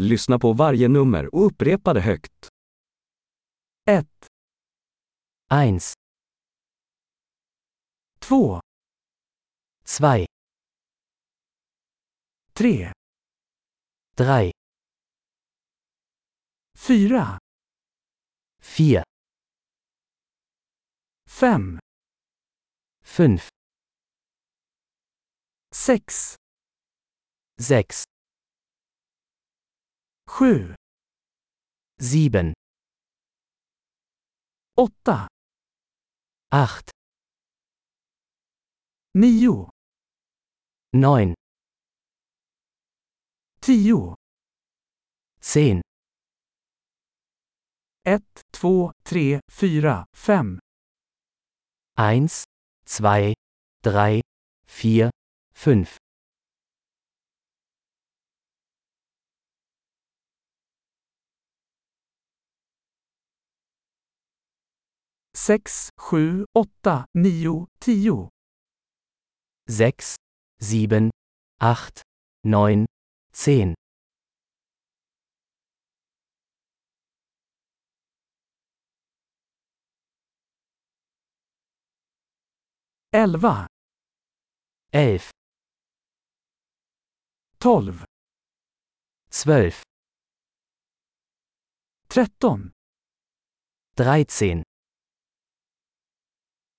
Lyssna på varje nummer och upprepa det högt. 1, 1, 2, 2, 3, 3, 4, 4, 5, 5, 6, 6, 7, 7, 8, 8, 9, 9, 10, 10, 1, 2, 3, 4, 5, 1, 2, 3, 4, 5, 6, 7, 8, 9, 10, 6, 7, 8, 9, 10, 11, 11, 12, 12, 13, 13,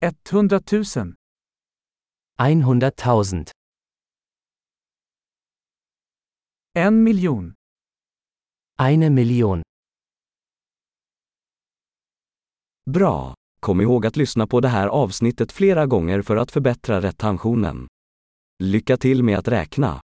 100 000, 100.000, en miljon. eine Million. Bra! Kom ihåg att lyssna på det här avsnittet flera gånger för att förbättra retentionen. Lycka till med att räkna!